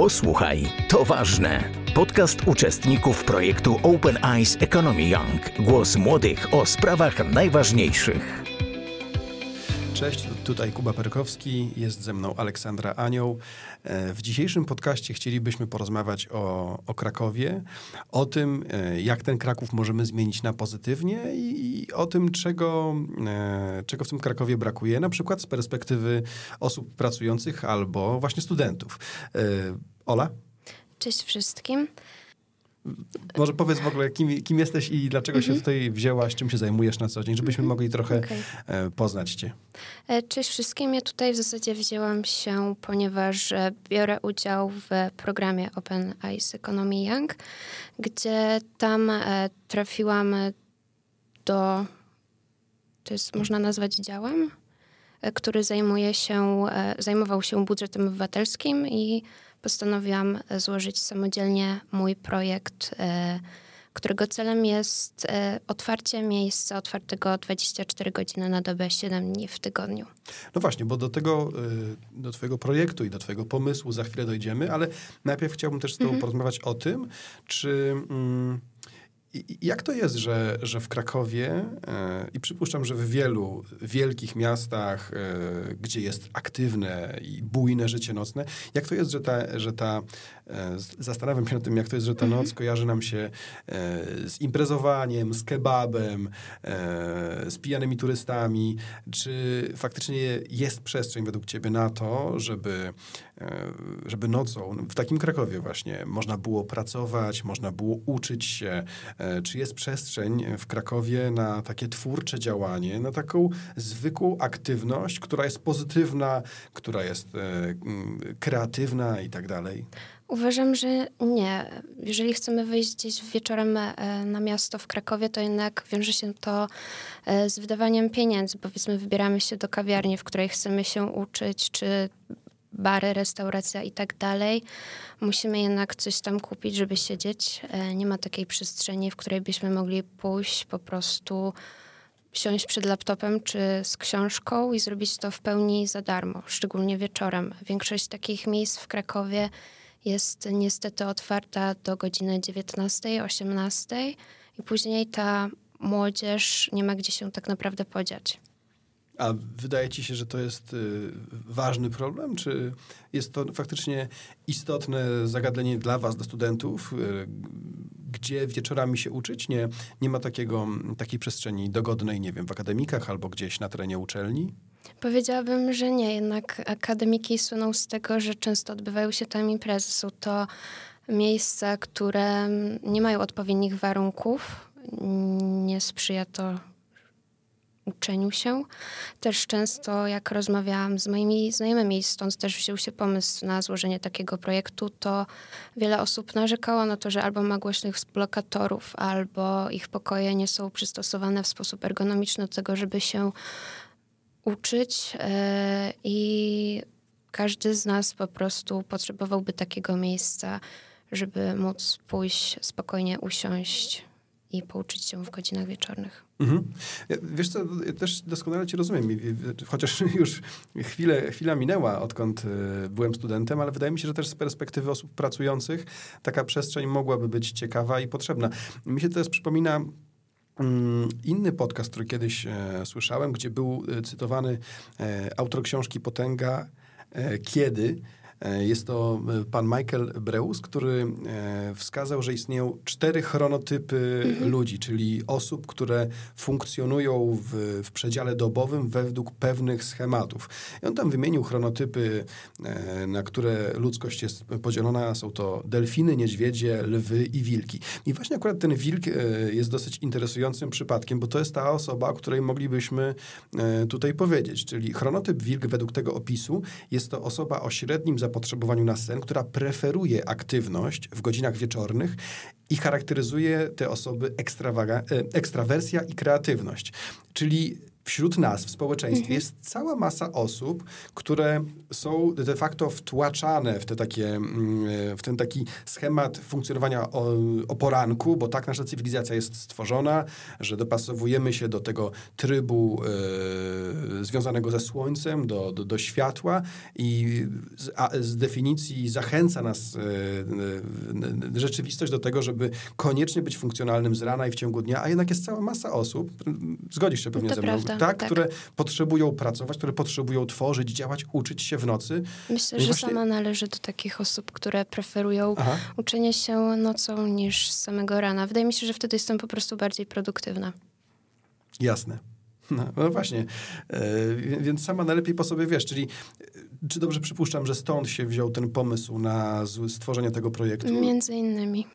Posłuchaj, to ważne. Podcast uczestników projektu Open Eyes Economy Young. Głos młodych o sprawach najważniejszych. Cześć, tutaj Kuba Perkowski, jest ze mną Aleksandra Anioł. E, w dzisiejszym podcaście chcielibyśmy porozmawiać o, o Krakowie, o tym, e, jak ten Kraków możemy zmienić na pozytywnie i, i o tym, czego, e, czego w tym Krakowie brakuje, na przykład z perspektywy osób pracujących albo właśnie studentów. Ola? Cześć wszystkim. Może powiedz w ogóle, kim, kim jesteś i dlaczego mhm. się tutaj wzięłaś, czym się zajmujesz na co dzień, żebyśmy mhm. mogli trochę okay. poznać cię. E, cześć wszystkim. Ja tutaj w zasadzie wzięłam się, ponieważ e, biorę udział w programie Open Eyes Economy Young, gdzie tam e, trafiłam do, to jest można nazwać działem, który zajmuje się, zajmował się budżetem obywatelskim i postanowiłam e, złożyć samodzielnie mój projekt, e, którego celem jest e, otwarcie miejsca otwartego 24 godziny na dobę, 7 dni w tygodniu. No właśnie, bo do tego, do twojego projektu i do twojego pomysłu za chwilę dojdziemy, ale najpierw chciałbym też z tobą mhm. porozmawiać o tym, czy... Mm, jak to jest, że, że w Krakowie e, i przypuszczam, że w wielu wielkich miastach, e, gdzie jest aktywne i bujne życie nocne, jak to jest, że ta, że ta e, zastanawiam się nad tym, jak to jest, że ta mhm. noc kojarzy nam się z imprezowaniem, z kebabem, z pijanymi turystami. Czy faktycznie jest przestrzeń według ciebie na to, żeby, żeby nocą w takim Krakowie właśnie można było pracować, można było uczyć się, czy jest przestrzeń w Krakowie na takie twórcze działanie, na taką zwykłą aktywność, która jest pozytywna, która jest e, kreatywna i tak dalej? Uważam, że nie. Jeżeli chcemy wyjść gdzieś wieczorem e, na miasto w Krakowie, to jednak wiąże się to z wydawaniem pieniędzy. Powiedzmy, wybieramy się do kawiarni, w której chcemy się uczyć, czy bary, restauracja i tak dalej. Musimy jednak coś tam kupić, żeby siedzieć. E, nie ma takiej przestrzeni, w której byśmy mogli pójść po prostu siąść przed laptopem czy z książką i zrobić to w pełni za darmo, szczególnie wieczorem. Większość takich miejsc w Krakowie jest niestety otwarta do godziny 19, 18 i później ta młodzież nie ma gdzie się tak naprawdę podziać. A wydaje ci się, że to jest y, ważny problem? Czy jest to faktycznie istotne zagadnienie dla was, dla studentów, y, gdzie wieczorami się uczyć? Nie, nie ma takiego, takiej przestrzeni dogodnej, nie wiem, w akademikach albo gdzieś na terenie uczelni? Powiedziałabym, że nie. Jednak akademiki słyną z tego, że często odbywają się tam imprezy. Są to miejsca, które nie mają odpowiednich warunków. Nie sprzyja to uczeniu się. Też często, jak rozmawiałam z moimi znajomymi, stąd też wziął się pomysł na złożenie takiego projektu, to wiele osób narzekało na to, że albo ma głośnych blokatorów, albo ich pokoje nie są przystosowane w sposób ergonomiczny do tego, żeby się uczyć e, i każdy z nas po prostu potrzebowałby takiego miejsca, żeby móc pójść spokojnie usiąść i pouczyć się w godzinach wieczornych. Mhm. Wiesz co, ja też doskonale cię rozumiem, chociaż już chwilę, chwila minęła, odkąd e, byłem studentem, ale wydaje mi się, że też z perspektywy osób pracujących taka przestrzeń mogłaby być ciekawa i potrzebna. Mi się to przypomina mm, Inny podcast, który kiedyś e, słyszałem, gdzie był e, cytowany autor książki Potęga Kiedy, jest to e, pan Michael Breus, który e, wskazał, że istnieją cztery chronotypy mhm. ludzi, czyli osób, które funkcjonują w, w przedziale dobowym według pewnych schematów. I on tam wymienił chronotypy, na które ludzkość jest podzielona. Są to delfiny, niedźwiedzie, lwy i wilki. I właśnie akurat ten wilk jest dosyć interesującym przypadkiem, bo to jest ta osoba, o której moglibyśmy tutaj powiedzieć. Czyli chronotyp wilk według tego opisu jest to osoba o średnim zapotrzebowaniu zapotrzebowaniu na sen, która preferuje aktywność w godzinach wieczornych i charakteryzuje te osoby e, ekstrawersja i kreatywność. Czyli wśród nas w społeczeństwie mhm. jest cała masa osób, które są de facto wtłaczane w, te takie, mm, w ten taki schemat funkcjonowania o, poranku, bo tak nasza cywilizacja jest stworzona, że dopasowujemy się do tego trybu e, związanego ze słońcem, do, do, do światła i z, a, z, definicji zachęca nas e, e, rzeczywistość do tego, żeby koniecznie być funkcjonalnym z rana i w ciągu dnia, a jednak jest cała masa osób, zgodzisz się pewnie no ze mną, prawda, tak, tak, które potrzebują pracować, które potrzebują tworzyć, działać, uczyć się w nocy. Myślę, no że właśnie... sama należy do takich osób, które preferują Aha. uczenie się nocą niż samego rana. Wydaje mi się, że wtedy jestem po prostu bardziej produktywna. Jasne. No, no właśnie, e, więc sama najlepiej po sobie wiesz, czyli e, czy dobrze przypuszczam, że stąd się wziął ten pomysł na stworzenie tego projektu? Między innymi.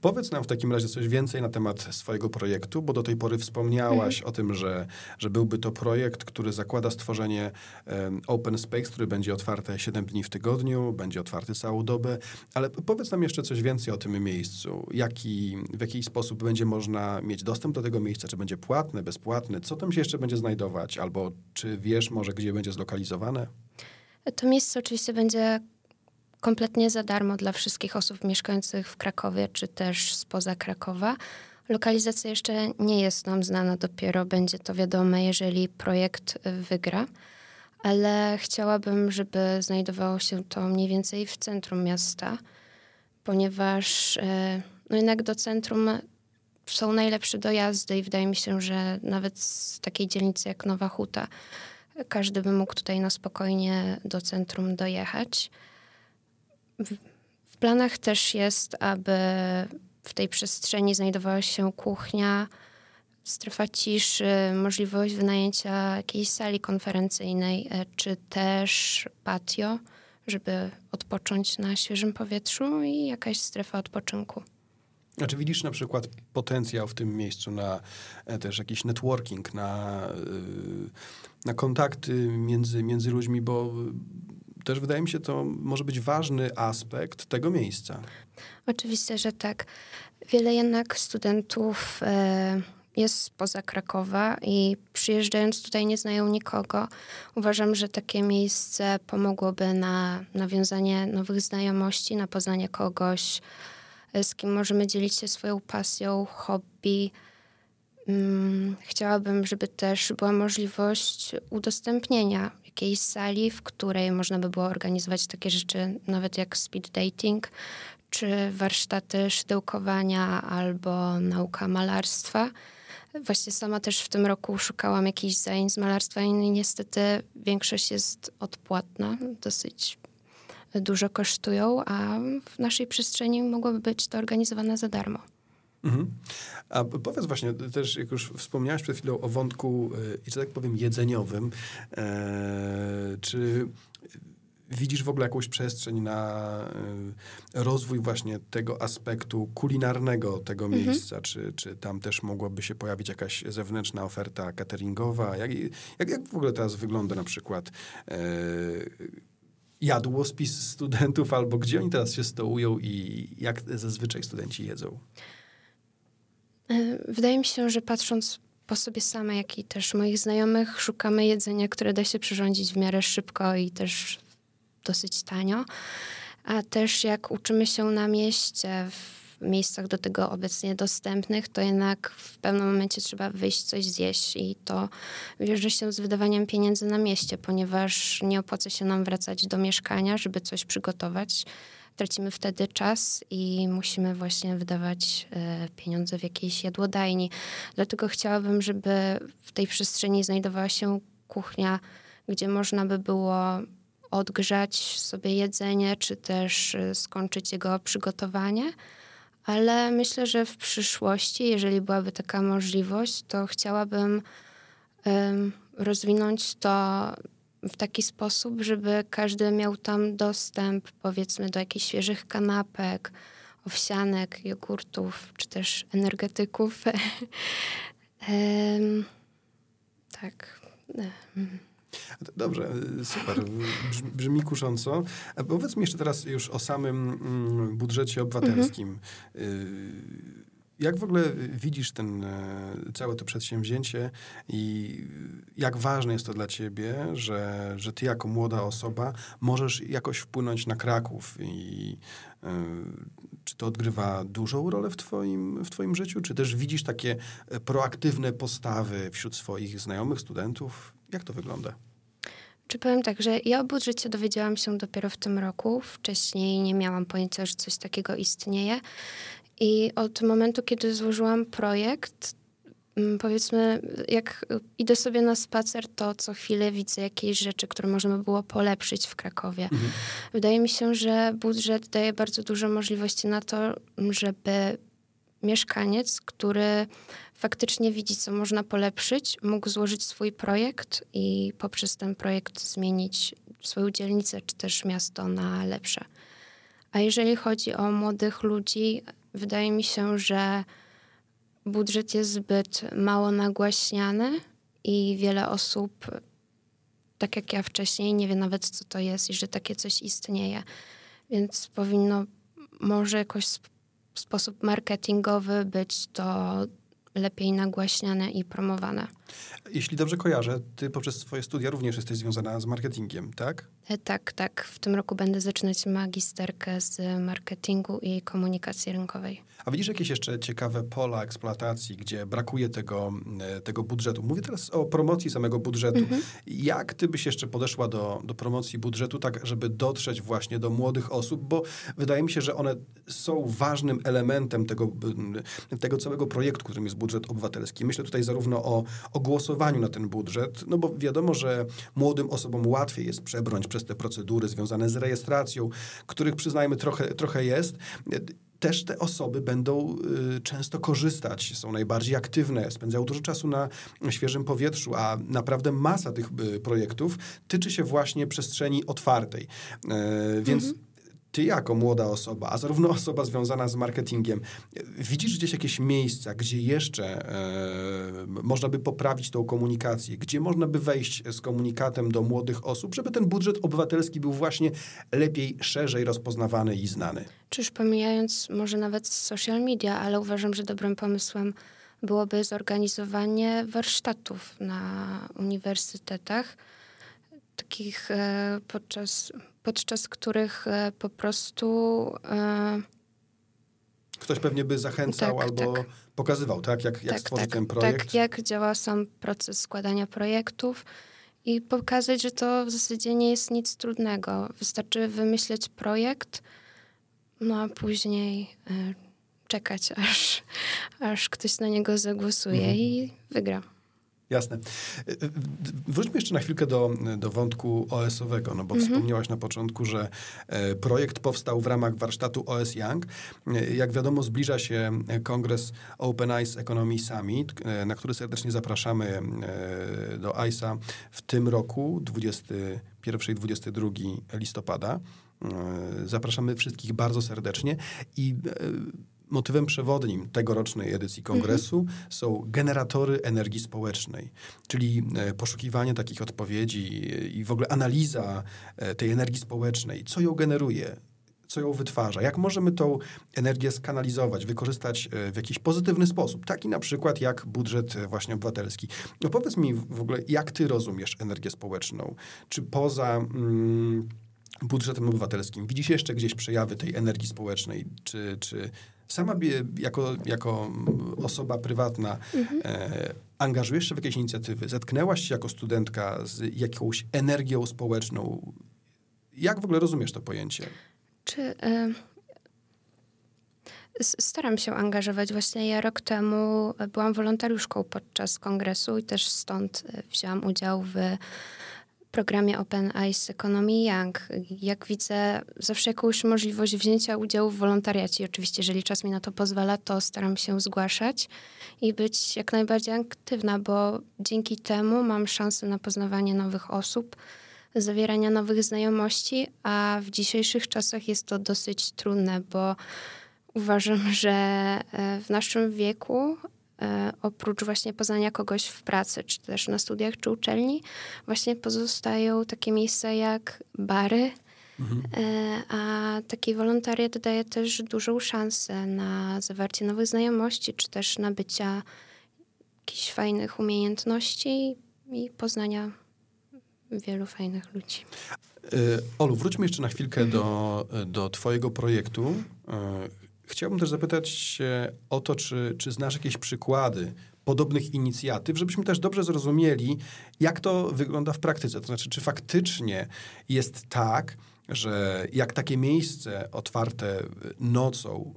Powiedz nam w takim razie coś więcej na temat swojego projektu, bo do tej pory wspomniałaś mhm. o tym, że, że byłby to projekt, który zakłada stworzenie um, open space, który będzie otwarte 7 dni w tygodniu, będzie otwarty całą dobę, ale powiedz nam jeszcze coś więcej o tym miejscu. Jaki, w jaki sposób będzie można mieć dostęp do tego miejsca? Czy będzie płatne, bezpłatne? Co tam się jeszcze będzie znajdować? Albo czy wiesz może, gdzie będzie zlokalizowane? To miejsce oczywiście będzie kompletnie za darmo dla wszystkich osób mieszkających w Krakowie czy też spoza Krakowa. Lokalizacja jeszcze nie jest nam znana, dopiero będzie to wiadome, jeżeli projekt wygra, ale chciałabym, żeby znajdowało się to mniej więcej w centrum miasta, ponieważ e, no jednak do centrum są najlepsze dojazdy i wydaje mi się, że nawet z takiej dzielnicy jak Nowa Huta każdy by mógł tutaj na spokojnie do centrum dojechać. W, planach też jest, aby w tej przestrzeni znajdowała się kuchnia, strefa ciszy, możliwość wynajęcia jakiejś sali konferencyjnej, e, czy też patio, żeby odpocząć na świeżym powietrzu i jakaś strefa odpoczynku. A czy widzisz na przykład potencjał w tym miejscu na e, też jakiś networking, na, e, na kontakty między, między ludźmi, bo też wydaje mi się, to może być ważny aspekt tego miejsca. Oczywiście, że tak. Wiele jednak studentów e, jest spoza Krakowa i przyjeżdżając tutaj nie znają nikogo. Uważam, że takie miejsce pomogłoby na nawiązanie nowych znajomości, na poznanie kogoś, e, z kim możemy dzielić się swoją pasją, hobby. Mm, chciałabym, żeby też była możliwość udostępnienia jakiejś sali, w której można by było organizować takie rzeczy, nawet jak speed dating, czy warsztaty szydełkowania albo nauka malarstwa. Właśnie sama też w tym roku szukałam jakichś zajęć z malarstwa i niestety większość jest odpłatna, dosyć dużo kosztują, a w naszej przestrzeni mogłoby być to organizowane za darmo. Mhm. A powiedz właśnie, też jak już wspomniałeś przed chwilą o wątku, e, że tak powiem, jedzeniowym, e, czy widzisz w ogóle jakąś przestrzeń na e, rozwój właśnie tego aspektu kulinarnego tego mhm. miejsca? Czy, czy tam też mogłaby się pojawić jakaś zewnętrzna oferta cateringowa? Jak, jak, jak w ogóle teraz wygląda na przykład e, jadłospis studentów, albo gdzie oni teraz się stołują i jak zazwyczaj studenci jedzą? E, wydaje mi się, że patrząc po sobie same, jak i też moich znajomych, szukamy jedzenia, które da się przyrządzić w miarę szybko i też dosyć tanio. A też jak uczymy się na mieście, w miejscach do tego obecnie dostępnych, to jednak w pewnym momencie trzeba wyjść coś zjeść i to wiąże się z wydawaniem pieniędzy na mieście, ponieważ nie opłaca się nam wracać do mieszkania, żeby coś przygotować tracimy wtedy czas i musimy właśnie wydawać e, pieniądze w jakiejś jadłodajni. Dlatego chciałabym, żeby w tej przestrzeni znajdowała się kuchnia, gdzie można by było odgrzać sobie jedzenie, czy też e, skończyć jego przygotowanie. Ale myślę, że w przyszłości, jeżeli byłaby taka możliwość, to chciałabym rozwinąć to w taki sposób, żeby każdy miał tam dostęp, powiedzmy, do jakichś świeżych kanapek, owsianek, jogurtów, czy też energetyków. um, tak. Dobrze, super. Brzmi kusząco. A powiedz mi jeszcze teraz już o samym mm, budżecie obywatelskim. Mhm. Jak w ogóle widzisz ten, e, całe to przedsięwzięcie i jak ważne jest to dla ciebie, że, że ty jako młoda osoba możesz jakoś wpłynąć na Kraków i y, czy to odgrywa dużą rolę w twoim, w twoim życiu, czy też widzisz takie proaktywne postawy wśród swoich znajomych, studentów? Jak to wygląda? Czy powiem tak, że ja o budżecie dowiedziałam się dopiero w tym roku. Wcześniej nie miałam pojęcia, że coś takiego istnieje. I od momentu, kiedy złożyłam projekt, mm, powiedzmy, jak idę sobie na spacer, to co chwilę widzę jakieś rzeczy, które można by było polepszyć w Krakowie. Mhm. Wydaje mi się, że budżet daje bardzo dużo możliwości na to, żeby mieszkaniec, który faktycznie widzi, co można polepszyć, mógł złożyć swój projekt i poprzez ten projekt zmienić swoją dzielnicę czy też miasto na lepsze. A jeżeli chodzi o młodych ludzi, wydaje mi się, że budżet jest zbyt mało nagłaśniany i wiele osób, tak jak ja wcześniej, nie wie nawet, co to jest i że takie coś istnieje. Więc powinno może jakoś w sposób marketingowy być to lepiej nagłaśniane i promowane. Jeśli dobrze kojarzę, ty poprzez swoje studia również jesteś związana z marketingiem, tak? E, tak, tak. W tym roku będę zaczynać magisterkę z marketingu i komunikacji rynkowej. A widzisz jakieś jeszcze ciekawe pola eksploatacji, gdzie brakuje tego, e, tego budżetu? Mówię teraz o promocji samego budżetu. Mhm. Jak ty byś jeszcze podeszła do, do promocji budżetu, tak żeby dotrzeć właśnie do młodych osób? Bo wydaje mi się, że one są ważnym elementem tego, tego całego projektu, którym jest budżet obywatelski. Myślę tutaj zarówno o, o głosowaniu na ten budżet, no bo wiadomo, że młodym osobom łatwiej jest przebrnąć przez te procedury związane z rejestracją, których przyznajmy trochę, trochę jest też te osoby będą y, często korzystać, są najbardziej aktywne, spędzają dużo czasu na świeżym powietrzu, a naprawdę masa tych y, projektów tyczy się właśnie przestrzeni otwartej. Y, więc mhm ty jako młoda osoba, a zarówno osoba związana z marketingiem, widzisz gdzieś jakieś miejsca, gdzie jeszcze e, można by poprawić tą komunikację, gdzie można by wejść z komunikatem do młodych osób, żeby ten budżet obywatelski był właśnie lepiej, szerzej rozpoznawany i znany? Czyż pomijając może nawet social media, ale uważam, że dobrym pomysłem byłoby zorganizowanie warsztatów na uniwersytetach, takich e, podczas podczas których e, po prostu. E, Ktoś pewnie by zachęcał tak, albo tak. pokazywał, tak? Jak, jak tak, stworzyć tak, ten projekt. Tak, jak działa sam proces składania projektów i pokazać, że to w zasadzie nie jest nic trudnego. Wystarczy wymyśleć projekt, no a później y, czekać, aż, aż ktoś na niego zagłosuje mhm. i wygra. Jasne. Y, y, wróćmy jeszcze na chwilkę do, do wątku OS-owego, no bo mhm. wspomniałaś na początku, że e, projekt powstał w ramach warsztatu OS Young. E, jak wiadomo, zbliża się kongres Open Eyes Economy Summit, e, na który serdecznie zapraszamy do ICE w tym roku, 21 i 22 listopada. Zapraszamy wszystkich bardzo serdecznie i Motywem przewodnim tegorocznej edycji kongresu mhm. są generatory energii społecznej, czyli e, poszukiwanie takich odpowiedzi i w ogóle analiza e, tej energii społecznej, co ją generuje, co ją wytwarza, jak możemy tą energię skanalizować, wykorzystać e, w jakiś pozytywny sposób, taki na przykład jak budżet właśnie obywatelski. No powiedz mi w ogóle, jak ty rozumiesz energię społeczną? Czy poza... Mm, budżetem obywatelskim. Widzisz jeszcze gdzieś przejawy tej energii społecznej? Czy, czy sama jako, jako osoba prywatna mhm. e, angażujesz się w jakieś inicjatywy? Zetknęłaś się jako studentka z jakąś energią społeczną? Jak w ogóle rozumiesz to pojęcie? Czy... Y Staram się angażować. Właśnie ja rok temu byłam wolontariuszką podczas kongresu i też stąd e, wzięłam udział w programie Open Eyes Economy Young. Jak widzę, zawsze jakąś możliwość wzięcia udziału w wolontariacie. Oczywiście, jeżeli czas mi na to pozwala, to staram się zgłaszać i być jak najbardziej aktywna, bo dzięki temu mam szansę na poznawanie nowych osób, zawierania nowych znajomości, a w dzisiejszych czasach jest to dosyć trudne, bo uważam, że e, w naszym wieku oprócz właśnie poznania kogoś w pracy, czy też na studiach, czy uczelni, właśnie pozostają takie miejsca jak bary, Mhm. A taki wolontariat daje też dużą szansę na zawarcie nowych znajomości, czy też nabycia jakichś fajnych umiejętności i poznania wielu fajnych ludzi. Olu, wróćmy jeszcze na chwilkę do, do Twojego projektu. Chciałbym też zapytać o to, czy, czy znasz jakieś przykłady podobnych inicjatyw, żebyśmy też dobrze zrozumieli, jak to wygląda w praktyce. To znaczy, czy faktycznie jest tak, że jak takie miejsce otwarte nocą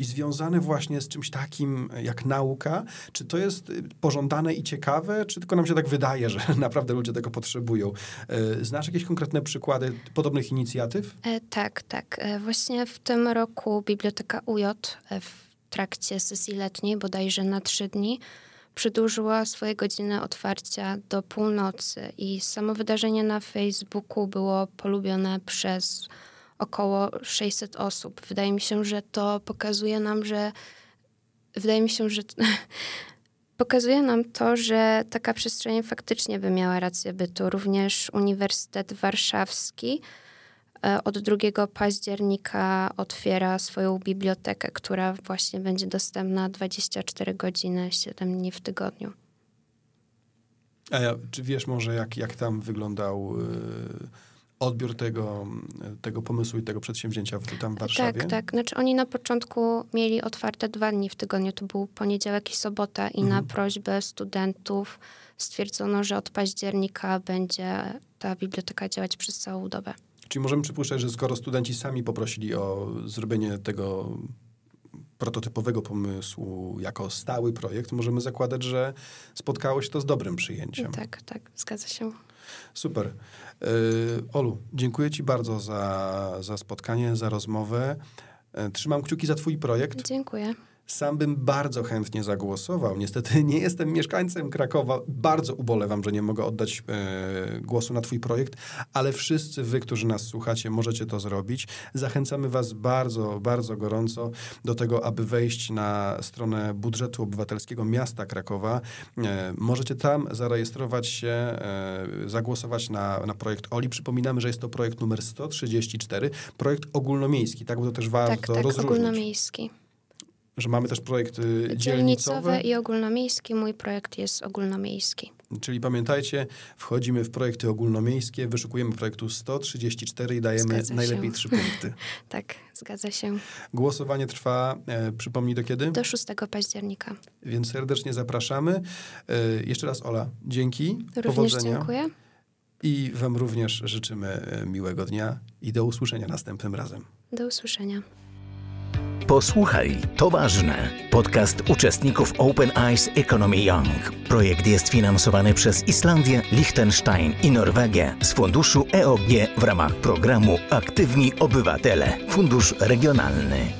i związane właśnie z czymś takim jak nauka, czy to jest pożądane i ciekawe, czy tylko nam się tak wydaje, że naprawdę ludzie tego potrzebują? E, znasz jakieś konkretne przykłady podobnych inicjatyw? E, tak, tak. E, właśnie w tym roku Biblioteka UJ e, w trakcie sesji letniej, bodajże na trzy dni, przedłużyła swoje godziny otwarcia do północy i samo wydarzenie na Facebooku było polubione przez około 600 osób. Wydaje mi się, że to pokazuje nam, że wydaje mi się, że pokazuje nam to, że taka przestrzeń faktycznie by miała rację bytu. Również Uniwersytet Warszawski e, od 2 października otwiera swoją bibliotekę, która właśnie będzie dostępna 24 godziny, 7 dni w tygodniu. A ja, czy wiesz może, jak, jak tam wyglądał... Yy odbiór tego, tego pomysłu i tego przedsięwzięcia w, tam w Warszawie? Tak, tak. Znaczy oni na początku mieli otwarte dwa dni w tygodniu. To był poniedziałek i sobota i mhm. na prośbę studentów stwierdzono, że od października będzie ta biblioteka działać przez całą dobę. Czyli możemy przypuszczać, że skoro studenci sami poprosili o zrobienie tego prototypowego pomysłu jako stały projekt, możemy zakładać, że spotkało się to z dobrym przyjęciem. Tak, tak, zgadza się. Super. E, Olu, dziękuję Ci bardzo za, za spotkanie, za rozmowę. E, trzymam kciuki za Twój projekt. Dziękuję. Sam bym bardzo chętnie zagłosował. Niestety nie jestem mieszkańcem Krakowa. Bardzo ubolewam, że nie mogę oddać e, głosu na Twój projekt, ale wszyscy Wy, którzy nas słuchacie, możecie to zrobić. Zachęcamy Was bardzo, bardzo gorąco do tego, aby wejść na stronę budżetu obywatelskiego miasta Krakowa. E, możecie tam zarejestrować się, e, zagłosować na, na projekt OLI. Przypominamy, że jest to projekt numer 134, projekt ogólnomiejski, tak? Bo to też warto tak, tak, rozróżnić. ogólnomiejski że mamy też projekty dzielnicowe. Dzielnicowe i ogólnomiejski. Mój projekt jest ogólnomiejski. Czyli pamiętajcie, wchodzimy w projekty ogólnomiejskie, wyszukujemy projektu 134 i dajemy najlepiej trzy punkty. tak, zgadza się. Głosowanie trwa, e, przypomnij do kiedy? Do 6 października. Więc serdecznie zapraszamy. E, jeszcze raz Ola, dzięki. Również powodzenia. dziękuję. I Wam również życzymy e, miłego dnia i do usłyszenia następnym razem. Do usłyszenia. Posłuchaj, to ważne. Podcast uczestników Open Eyes Economy Young. Projekt jest finansowany przez Islandię, Liechtenstein i Norwegię z funduszu EOG w ramach programu Aktywni Obywatele, Fundusz Regionalny.